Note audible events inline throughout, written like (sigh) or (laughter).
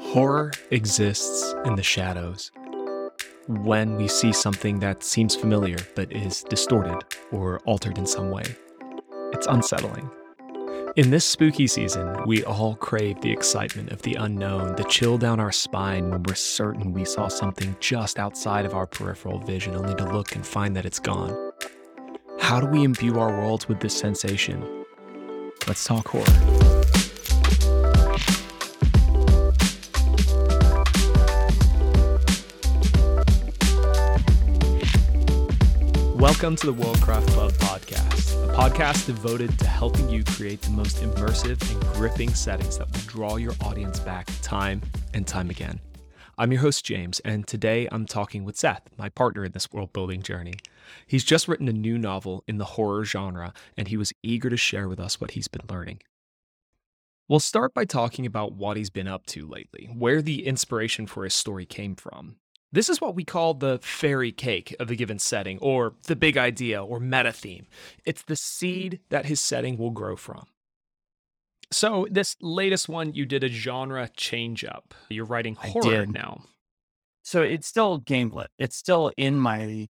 Horror exists in the shadows. When we see something that seems familiar but is distorted or altered in some way, it's unsettling. In this spooky season, we all crave the excitement of the unknown, the chill down our spine when we're certain we saw something just outside of our peripheral vision, only to look and find that it's gone. How do we imbue our worlds with this sensation? Let's talk horror. Welcome to the Worldcraft Club podcast, a podcast devoted to helping you create the most immersive and gripping settings that will draw your audience back time and time again. I'm your host, James, and today I'm talking with Seth, my partner in this world building journey. He's just written a new novel in the horror genre, and he was eager to share with us what he's been learning. We'll start by talking about what he's been up to lately, where the inspiration for his story came from, this is what we call the fairy cake of a given setting, or the big idea, or meta theme. It's the seed that his setting will grow from. So, this latest one, you did a genre change up. You're writing horror now. So it's still gamelit. It's still in my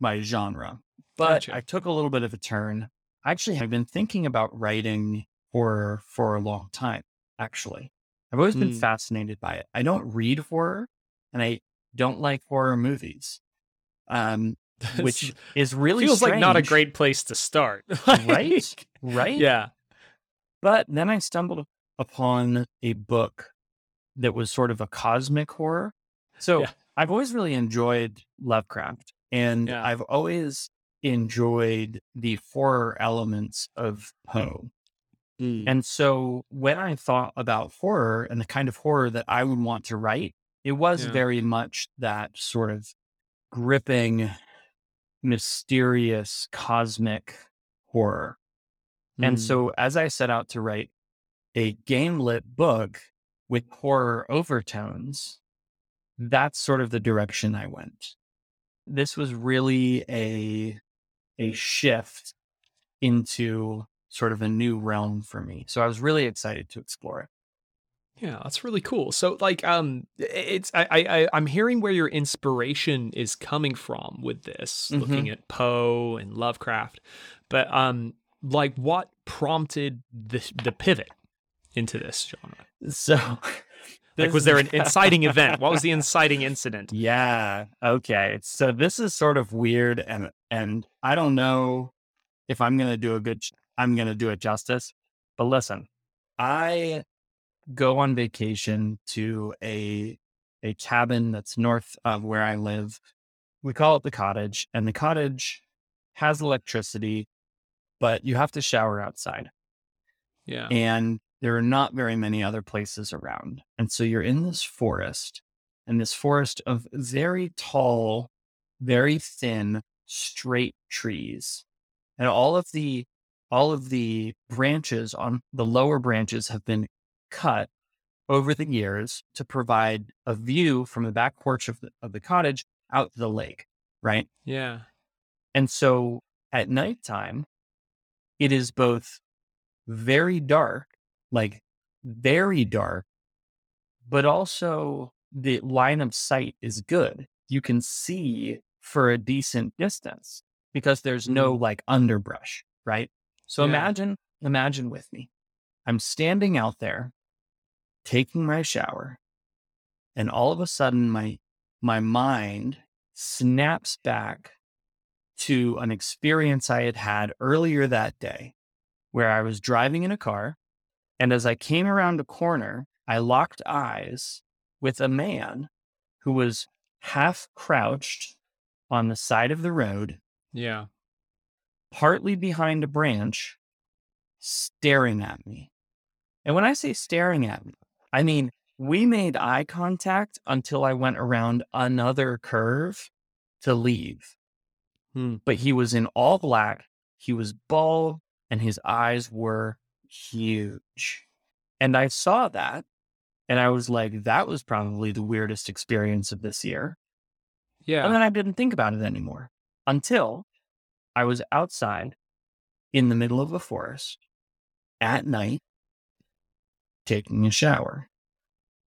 my genre, but gotcha. I took a little bit of a turn. I actually, I've been thinking about writing horror for a long time. Actually, I've always been mm. fascinated by it. I don't read horror, and I don't like horror movies. Um, (laughs) which is really feels strange. like not a great place to start, (laughs) right? Right? Yeah. But then I stumbled upon a book that was sort of a cosmic horror. So yeah. I've always really enjoyed Lovecraft, and yeah. I've always enjoyed the horror elements of Poe. Mm. And so when I thought about horror and the kind of horror that I would want to write, it was yeah. very much that sort of gripping, mysterious, cosmic horror. Mm. And so as I set out to write a game lit book with horror overtones, that's sort of the direction I went. This was really a a shift into sort of a new realm for me. So I was really excited to explore it. Yeah, that's really cool. So like um it's I I I'm hearing where your inspiration is coming from with this, mm-hmm. looking at Poe and Lovecraft. But um like what prompted the the pivot into this genre? So (laughs) like was there an inciting event? What was the (laughs) inciting incident? Yeah. Okay. So this is sort of weird and and I don't know if I'm going to do a good I'm going to do it justice. But listen, I go on vacation to a a cabin that's north of where I live. We call it the cottage, and the cottage has electricity, but you have to shower outside. Yeah. And there are not very many other places around. And so you're in this forest, and this forest of very tall, very thin, straight trees. And all of the all of the branches on the lower branches have been cut over the years to provide a view from the back porch of the, of the cottage out to the lake, right? Yeah. And so at nighttime, it is both very dark, like very dark, but also the line of sight is good. You can see for a decent distance because there's no mm. like underbrush, right? So yeah. imagine, imagine with me. I'm standing out there taking my shower, and all of a sudden my my mind snaps back to an experience I had had earlier that day where I was driving in a car. And as I came around a corner, I locked eyes with a man who was half crouched on the side of the road. Yeah. Partly behind a branch, staring at me. And when I say staring at me, I mean, we made eye contact until I went around another curve to leave. Hmm. But he was in all black, he was bald, and his eyes were huge. And I saw that and I was like, that was probably the weirdest experience of this year. Yeah. And then I didn't think about it anymore until I was outside in the middle of a forest at night taking a shower.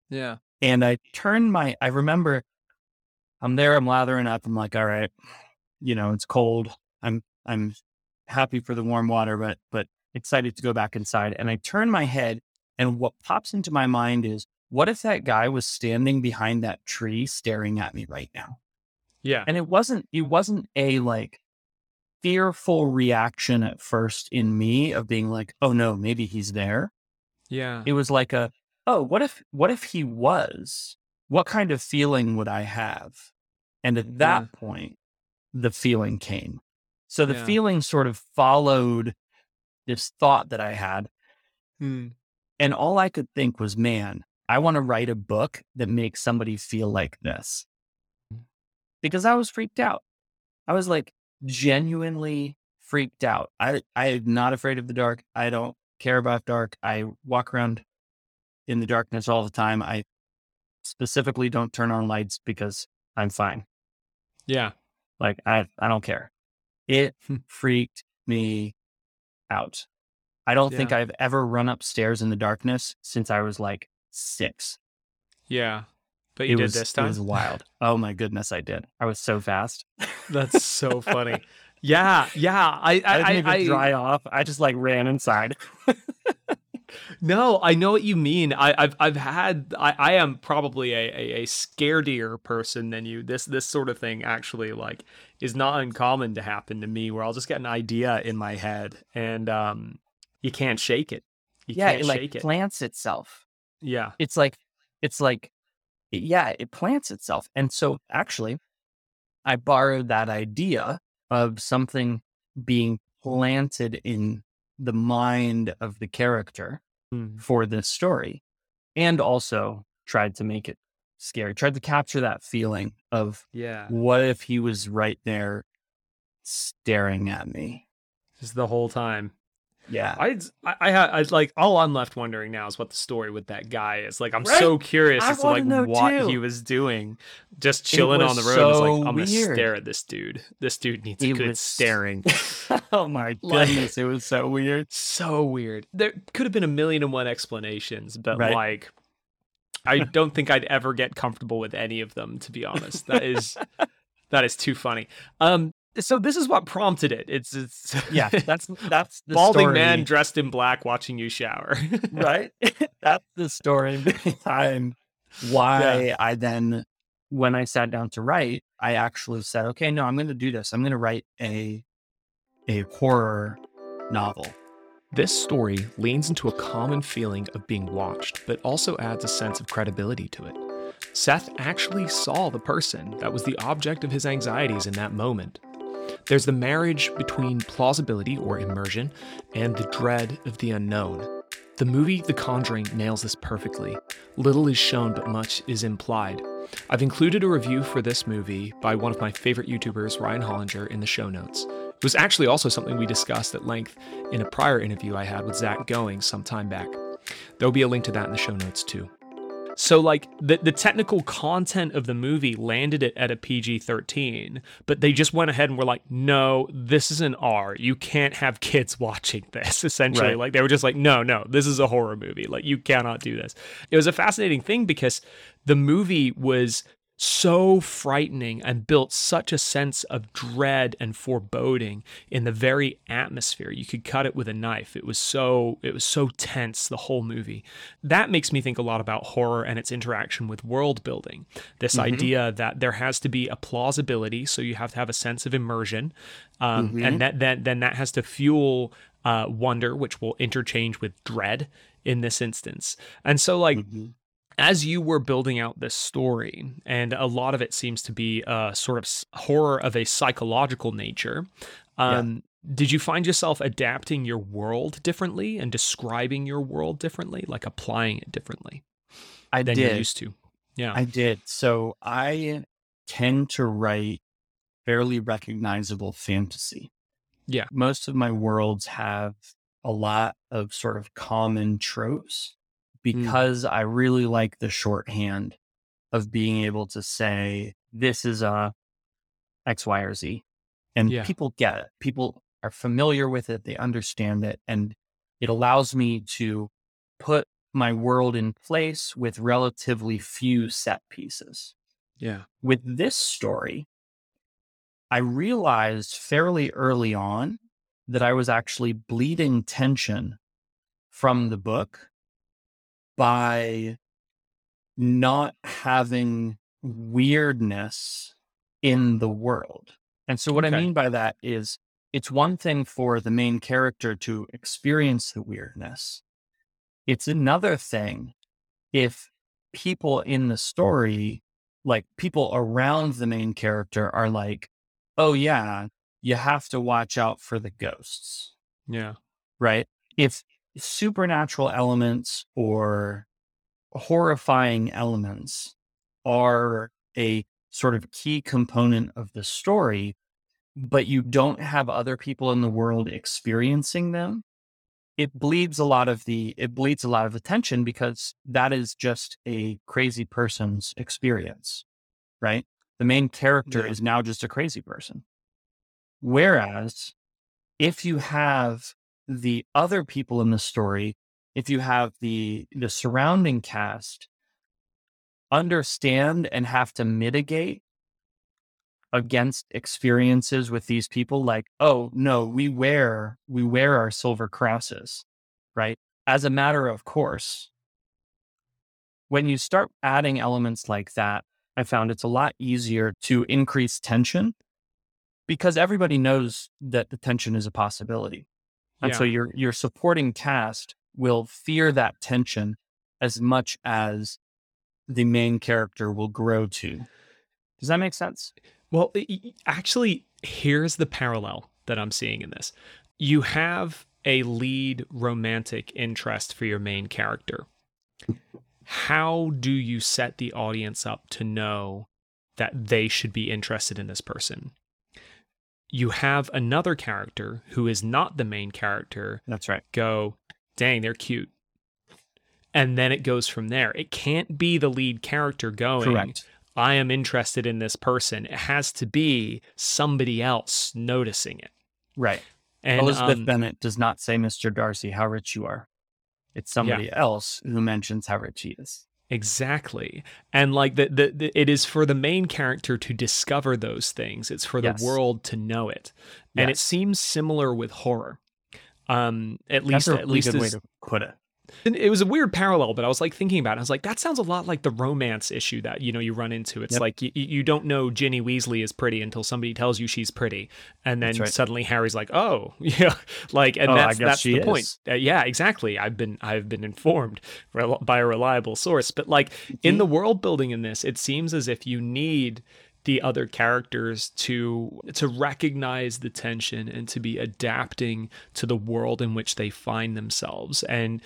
Yeah. And I turned my, I remember I'm there, I'm lathering up. I'm like, all right, you know, it's cold. I'm, I'm happy for the warm water, but, but excited to go back inside. And I turn my head and what pops into my mind is, what if that guy was standing behind that tree staring at me right now? Yeah. And it wasn't, it wasn't a like fearful reaction at first in me of being like, oh no, maybe he's there. Yeah. It was like a, oh, what if, what if he was? What kind of feeling would I have? And at that Yeah. point, the feeling came. So the Yeah. feeling sort of followed this thought that I had. Hmm. And all I could think was, man, I want to write a book that makes somebody feel like this. Because I was freaked out. I was like genuinely freaked out. I I'm not afraid of the dark. I don't care about dark. I walk around in the darkness all the time. I specifically don't turn on lights because I'm fine. Yeah. Like I I don't care. It Hmm. freaked me out. I don't think I've ever run upstairs in the darkness since I was like six. Yeah. But you it did was this time. it was wild. Oh my goodness, I did. I was so fast. (laughs) That's so funny. (laughs) (laughs) Yeah. Yeah. I I didn't I, even I, I dry off. I just like ran inside. (laughs) No, I know what you mean. I, I've I've had I, I am probably a, a, a scaredier person than you. This this sort of thing actually like is not uncommon to happen to me where I'll just get an idea in my head and um you can't shake it. You yeah, it like it. plants itself. yeah. It's like it's like yeah, it plants itself. And so actually, I borrowed that idea of something being planted in the mind of the character Mm. for this story and also tried to make it scary tried to capture that feeling of Yeah. what if he was right there staring at me Just the whole time. Yeah I I I, I like all I'm left wondering now is what the story with that guy is. Like I'm Right? so curious I as to like what too. he was doing, just chilling on the road. It's like I'm gonna stare at this dude. This dude needs a It good was- (laughs) staring. oh my (laughs) Like- goodness it was so weird so weird. There could have been a million and one explanations, but Right. like I (laughs) don't think I'd ever get comfortable with any of them to be honest. That is that is too funny. Um so this is what prompted it. It's it's yeah (laughs) that's that's the balding story, man dressed in black watching you shower. right (laughs) that's the story behind why i then when i sat down to write i actually said okay no i'm going to do this i'm going to write a a horror novel This story leans into a common feeling of being watched, but also adds a sense of credibility to it. Seth actually saw the person that was the object of his anxieties in that moment. There's the marriage between plausibility or immersion and the dread of the unknown. The movie The Conjuring nails this perfectly. Little is shown, but much is implied. I've included a review for this movie by one of my favorite YouTubers, Ryan Hollinger, in the show notes. It was actually also something we discussed at length in a prior interview I had with Zach Going some time back. There'll be a link to that in the show notes too. So, like, the, the technical content of the movie landed it at a PG 13, but they just went ahead and were like, no, this is an R. You can't have kids (laughs) watching this, essentially. Right. Like, they were just like, no, no, this is a horror movie. Like, you cannot do this. It was a fascinating thing because the movie was so frightening and built such a sense of dread and foreboding in the very atmosphere you could cut it with a knife it was so it was so tense the whole movie that makes me think a lot about horror and its interaction with world building this Mhm. idea that there has to be a plausibility so you have to have a sense of immersion um, Mhm. and that, that then that has to fuel uh, wonder which will interchange with dread in this instance and so like Mhm. As you were building out this story, and a lot of it seems to be a sort of horror of a psychological nature, Yeah. um, did you find yourself adapting your world differently and describing your world differently, like applying it differently i than you did used to? Yeah. I did. So I tend to write fairly recognizable fantasy. Yeah. Most of my worlds have a lot of sort of common tropes Mm. because I really like the shorthand of being able to say, this is a X, Y, or Z. And Yeah. people get it. People are familiar with it. They understand it. And it allows me to put my world in place with relatively few set pieces. Yeah. With this story, I realized fairly early on that I was actually bleeding tension from the book by not having weirdness in the world. And so, what Okay. I mean by that is it's one thing for the main character to experience the weirdness, it's another thing if people in the story, like people around the main character, are like, oh, yeah, you have to watch out for the ghosts Yeah. right? If supernatural elements or horrifying elements are a sort of key component of the story, but you don't have other people in the world experiencing them, it bleeds a lot of the it bleeds a lot of attention because that is just a crazy person's experience, right? The main character Yeah. is now just a crazy person. Whereas if you have the other people in the story, if you have the the surrounding cast understand and have to mitigate against experiences with these people like oh no we wear we wear our silver crosses right? As a matter of course when you start adding elements like that i found it's a lot easier to increase tension because everybody knows that the tension is a possibility and so your your supporting cast will fear that tension as much as the main character will grow to. Does that make sense? Well, i- i- actually, here's the parallel that I'm seeing in this. You have a lead romantic interest for your main character. How do you set the audience up to know that they should be interested in this person? You have another character who is not the main character That's right. go, dang, they're cute. And then it goes from there. It can't be the lead character going, Correct. I am interested in this person. It has to be somebody else noticing it. Right. And Elizabeth um, Bennet does not say, Mr. Darcy, how rich you are. It's somebody else who mentions how rich he is. Exactly. And like the, the, the it is for the main character to discover those things. It's for the Yes. world to know it. And it seems similar with horror. Um at That's least a at least good way to put it. And it was a weird parallel, but I was like thinking about it. I was like, that sounds a lot like the romance issue that you know you run into. It's Yep. like you, you don't know Ginny Weasley is pretty until somebody tells you she's pretty, and then right. suddenly Harry's like, oh (laughs) yeah, like, and Oh, that's that's the point. Uh, yeah, exactly. I've been I've been informed by a reliable source, but like in Mhm. the world building in this, it seems as if you need the other characters to to recognize the tension and to be adapting to the world in which they find themselves and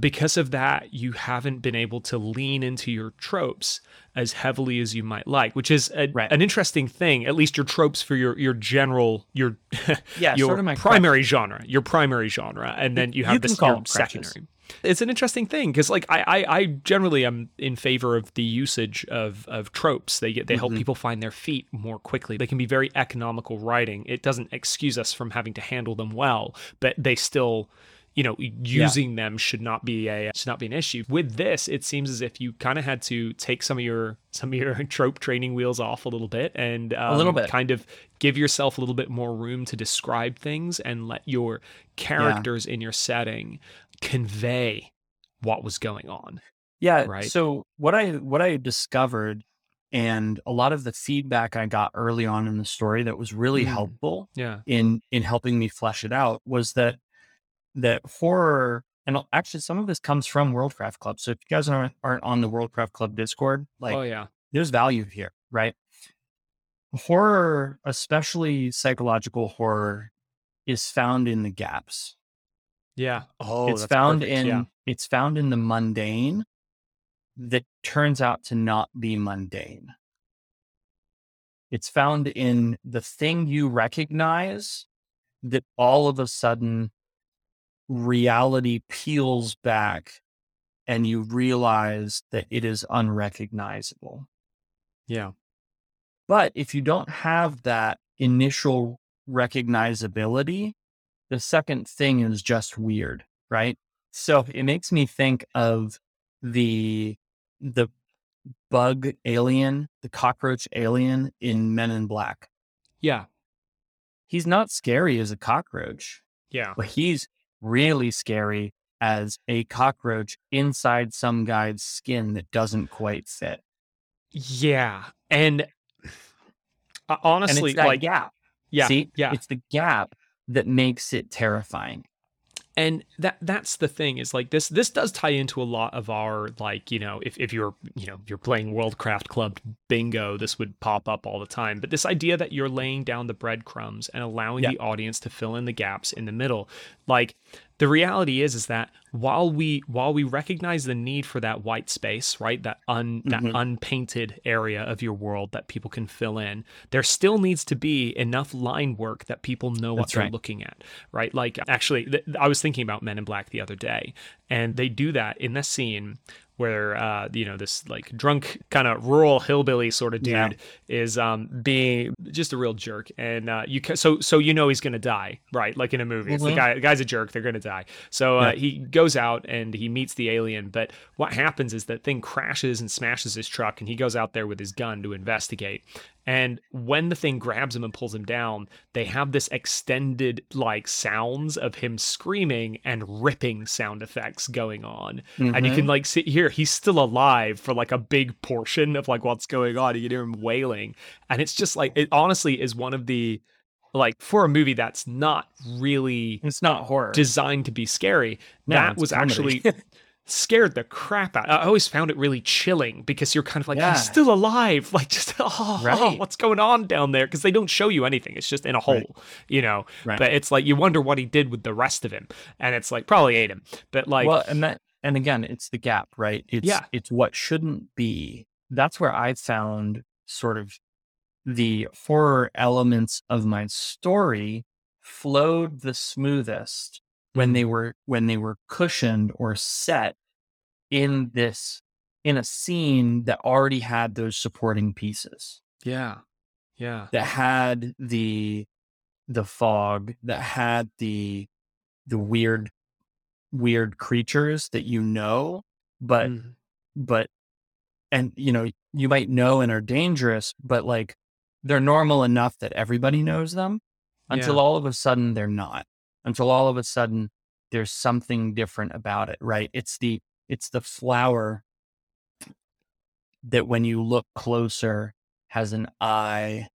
because of that you haven't been able to lean into your tropes as heavily as you might like which is a, Right. an interesting thing at least your tropes for your your general your (laughs) Yeah, your sort of my primary genre your primary genre and then you You have can this your secondary. It's an interesting thing because like I, I i generally am in favor of the usage of of tropes. They get they help Mhm. people find their feet more quickly. They can be very economical writing. It doesn't excuse us from having to handle them well but they still you know using them should not be a should not be an issue with this it seems as if you kind of had to take some of your some of your (laughs) trope training wheels off a little bit and um, little bit. kind of give yourself a little bit more room to describe things and let your characters in your setting convey what was going on Yeah. Right. So what I what I discovered and a lot of the feedback I got early on in the story that was really Mm. helpful yeah in in helping me flesh it out was that that horror and actually some of this comes from Worldcraft Club. So if you guys aren't aren't on the Worldcraft Club Discord, like oh yeah there's value here, right? Horror, especially psychological horror, is found in the gaps. yeah oh it's found perfect. in yeah. it's found in the mundane that turns out to not be mundane. It's found in the thing you recognize that all of a sudden reality peels back and you realize that it is unrecognizable. yeah But if you don't have that initial recognizability, the second thing is just weird, right? So it makes me think of the the bug alien, the cockroach alien in Men in Black. Yeah. He's not scary as a cockroach, Yeah. but he's really scary as a cockroach inside some guy's skin that doesn't quite fit. Yeah. And And honestly, it's that like, gap. yeah. See, yeah. it's the gap that makes it terrifying. And that that's the thing is like this this does tie into a lot of our like you know if, if you're you know you're playing worldcraft club bingo this would pop up all the time but this idea that you're laying down the breadcrumbs and allowing Yeah. the audience to fill in the gaps in the middle like the reality is is that while we while we recognize the need for that white space right that un that Mhm. unpainted area of your world that people can fill in there still needs to be enough line work that people know what they're looking at right like actually th- i was thinking about men in black the other day and they do that in this scene where uh you know this like drunk kind of rural hillbilly sort of dude Yeah. is um being just a real jerk. And uh you ca- so so you know he's gonna die right? Like in a movie. It's the guy the guy's a jerk. They're gonna die. So uh, Yeah. he goes out and he meets the alien. But what happens is that thing crashes and smashes his truck and he goes out there with his gun to investigate and when the thing grabs him and pulls him down, they have this extended like sounds of him screaming and ripping sound effects going on. And you can mm-hmm. like sit here, he's still alive for like a big portion of like what's going on. You can hear him wailing. And it's just like it honestly is one of the like for a movie that's not really it's not horror. designed to be scary. No, that was comedy. actually (laughs) scared the crap out. I always found it really chilling because you're kind of like Yeah. he's still alive. (laughs) Like just oh, Right. what's going on down there? Because they don't show you anything. It's just in a hole, you know. Right. But it's like you wonder what he did with the rest of him, and it's like probably ate him. But like well, and that, and again, it's the gap, right? It's Yeah. it's what shouldn't be. That's where I found sort of the horror elements of my story flowed the smoothest when they were when they were cushioned or set in this in a scene that already had those supporting pieces. Yeah, yeah, that had the the fog that had the the weird weird creatures that you know but Mhm. but and you know you might know and are dangerous but like they're normal enough that everybody knows them until Yeah. all of a sudden they're not until all of a sudden there's something different about it right it's the it's the flower that when you look closer has an eye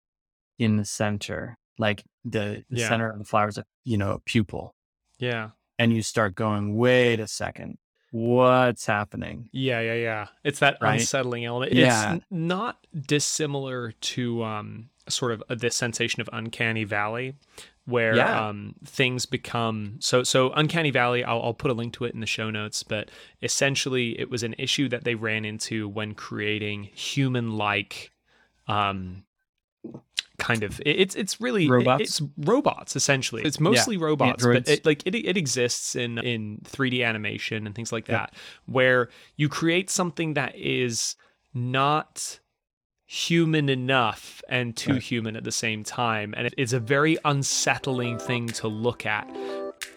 in the center like the, the Yeah. center of the flower is a you know a pupil yeah, and you start going wait a second what's happening yeah, yeah, yeah. It's that Right? unsettling element. Yeah. It's not dissimilar to um sort of this sensation of uncanny valley where Yeah. um, things become so so uncanny valley I'll, I'll put a link to it in the show notes but essentially it was an issue that they ran into when creating human like um kind of it- it's it's really it- Robots? it's robots essentially it's mostly robots but it, like it, it exists in in 3d animation and things like that where you create something that is not human enough and too Right. human at the same time and it is a very unsettling thing to look at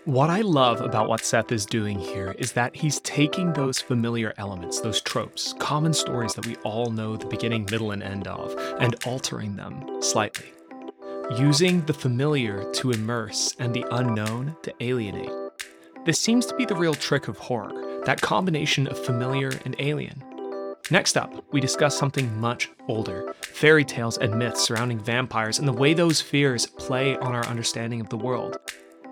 what I love about what Seth is doing here is that he's taking those familiar elements, those tropes, common stories that we all know the beginning, middle, and end of, and altering them slightly. Using the familiar to immerse and the unknown to alienate. This seems to be the real trick of horror, that combination of familiar and alien. Next up, we discuss something much older fairy tales and myths surrounding vampires and the way those fears play on our understanding of the world.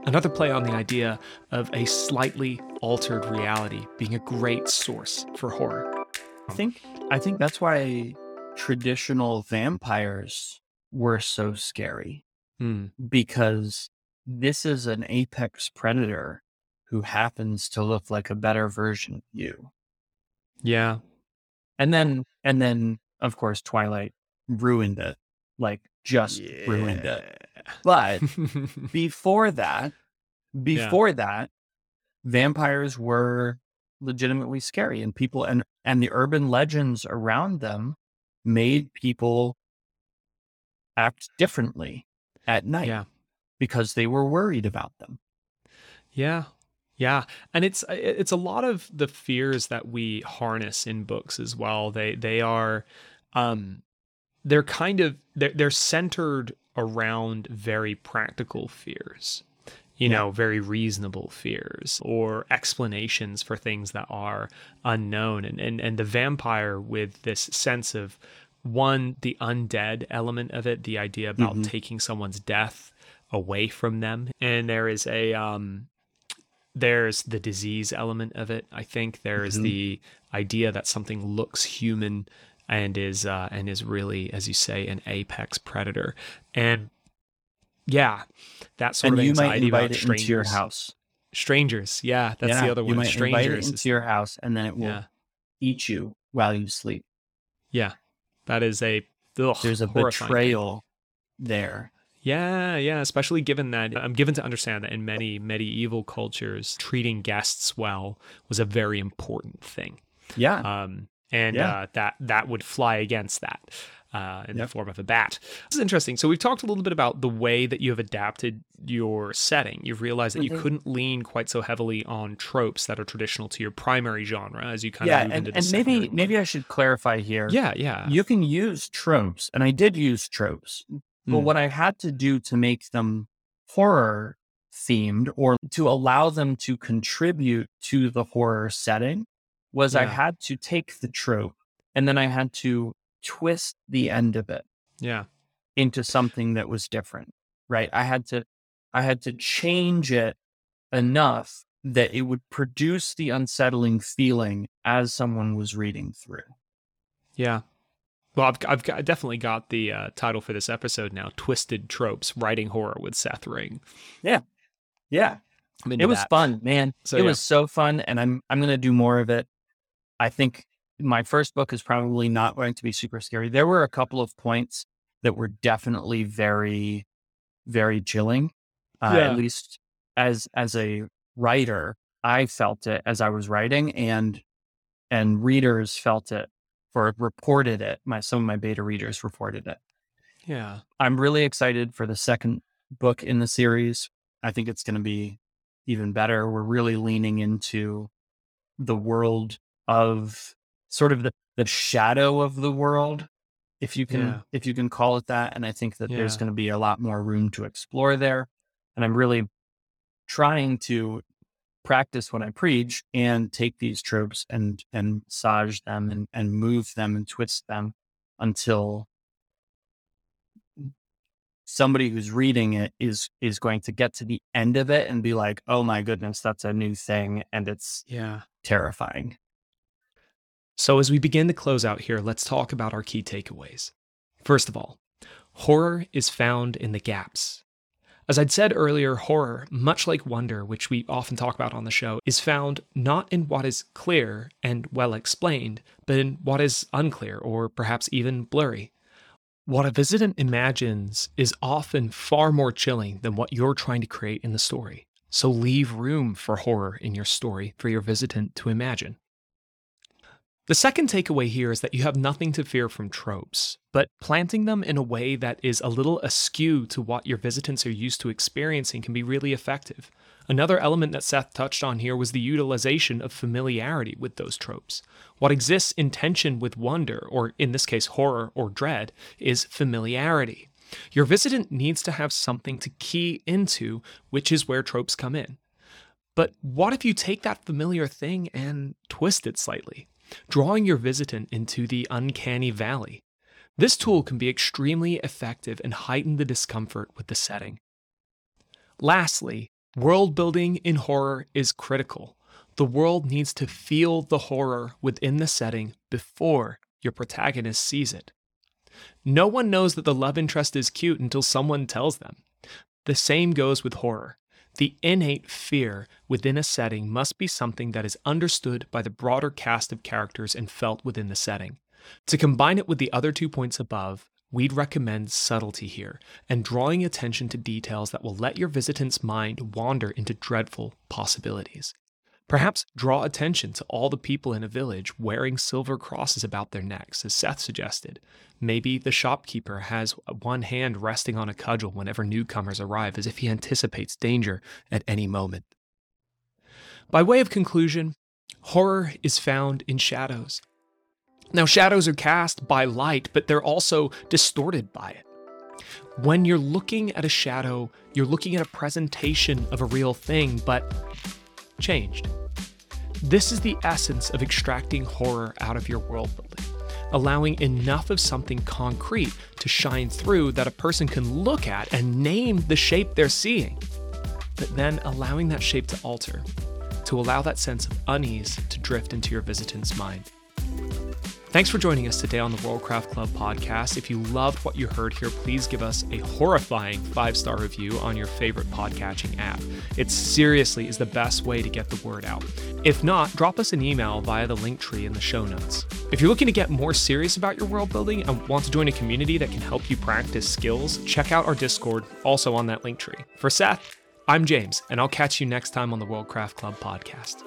Another play on the idea of a slightly altered reality being a great source for horror. I think I think that's why traditional vampires were so scary Hmm. because this is an apex predator who happens to look like a better version of you. Yeah. And then and then of course Twilight ruined it. Like just ruined it. But (laughs) before that, before that, vampires were legitimately scary and people and and the urban legends around them made people act differently at night yeah. because they were worried about them. Yeah. Yeah, and it's it's a lot of the fears that we harness in books as well. They they are um they're kind of they're they're centered around very practical fears. You yeah. know, very reasonable fears or explanations for things that are unknown and and and the vampire with this sense of one the undead element of it, the idea about mm-hmm. taking someone's death away from them. And there is a um there's the disease element of it. I think there's mm-hmm. the idea that something looks human and is uh, and is really, as you say, an apex predator. And yeah, that sort and of anxiety you might invite about it into your house. Strangers, yeah, that's yeah, the other one. You might strangers invite it into your house, and then it will yeah. eat you while you sleep. Yeah, that is a ugh, there's a betrayal there yeah, yeah, especially given that I'm given to understand that in many medieval cultures, treating guests well was a very important thing. Yeah. Um, and yeah. Uh, that that would fly against that uh, in yep. the form of a bat. This is interesting. So we've talked a little bit about the way that you have adapted your setting. You've realized that mm-hmm. you couldn't lean quite so heavily on tropes that are traditional to your primary genre as you kind yeah, of move and, into and maybe maybe I should clarify here. Yeah, yeah. You can use tropes, and I did use tropes, but mm. what I had to do to make them horror themed or to allow them to contribute to the horror setting was yeah. I had to take the trope and then I had to twist the end of it. Yeah. Into something that was different. Right. I had to I had to change it enough that it would produce the unsettling feeling as someone was reading through. Yeah. Well, I've, I've got, definitely got the uh, title for this episode now Twisted Tropes Writing Horror with Seth Ring. Yeah. Yeah. It was that. fun, man. So, it yeah. was so fun. And I'm, I'm going to do more of it. I think my first book is probably not going to be super scary. There were a couple of points that were definitely very, very chilling. Uh, yeah. At least as, as a writer, I felt it as I was writing and, and readers felt it or reported it. My some of my beta readers reported it. Yeah. I'm really excited for the second book in the series. I think it's going to be even better. We're really leaning into the world of sort of the, the shadow of the world, if you can yeah. if you can call it that. And I think that yeah. there's going to be a lot more room to explore there. And I'm really trying to practice what I preach and take these tropes and and massage them and, and move them and twist them until somebody who's reading it is is going to get to the end of it and be like, oh my goodness, that's a new thing and it's yeah terrifying. So as we begin to close out here, let's talk about our key takeaways. First of all, horror is found in the gaps. As I'd said earlier, horror, much like wonder, which we often talk about on the show, is found not in what is clear and well explained, but in what is unclear or perhaps even blurry. What a visitant imagines is often far more chilling than what you're trying to create in the story. So leave room for horror in your story for your visitant to imagine. The second takeaway here is that you have nothing to fear from tropes, but planting them in a way that is a little askew to what your visitants are used to experiencing can be really effective. Another element that Seth touched on here was the utilization of familiarity with those tropes. What exists in tension with wonder, or in this case, horror or dread, is familiarity. Your visitant needs to have something to key into, which is where tropes come in. But what if you take that familiar thing and twist it slightly? Drawing your visitant into the uncanny valley. This tool can be extremely effective and heighten the discomfort with the setting. Lastly, world building in horror is critical. The world needs to feel the horror within the setting before your protagonist sees it. No one knows that the love interest is cute until someone tells them. The same goes with horror. The innate fear within a setting must be something that is understood by the broader cast of characters and felt within the setting. To combine it with the other two points above, we'd recommend subtlety here and drawing attention to details that will let your visitant's mind wander into dreadful possibilities. Perhaps draw attention to all the people in a village wearing silver crosses about their necks, as Seth suggested. Maybe the shopkeeper has one hand resting on a cudgel whenever newcomers arrive, as if he anticipates danger at any moment. By way of conclusion, horror is found in shadows. Now, shadows are cast by light, but they're also distorted by it. When you're looking at a shadow, you're looking at a presentation of a real thing, but changed. This is the essence of extracting horror out of your world building, allowing enough of something concrete to shine through that a person can look at and name the shape they're seeing, but then allowing that shape to alter, to allow that sense of unease to drift into your visitant's mind. Thanks for joining us today on the Worldcraft Club podcast. If you loved what you heard here, please give us a horrifying five star review on your favorite podcatching app. It seriously is the best way to get the word out. If not, drop us an email via the link tree in the show notes. If you're looking to get more serious about your world building and want to join a community that can help you practice skills, check out our Discord, also on that link tree. For Seth, I'm James, and I'll catch you next time on the Worldcraft Club podcast.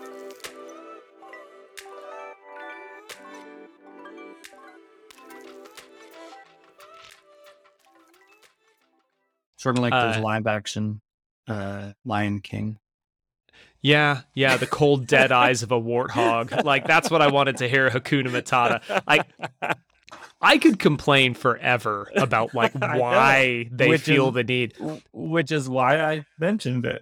Sort of like those Uh, live action uh, Lion King. Yeah, yeah, the cold dead eyes of a warthog. Like that's what I wanted to hear Hakuna Matata. Like I could complain forever about like (laughs) why they Which feel is- the need. Which is why I mentioned it.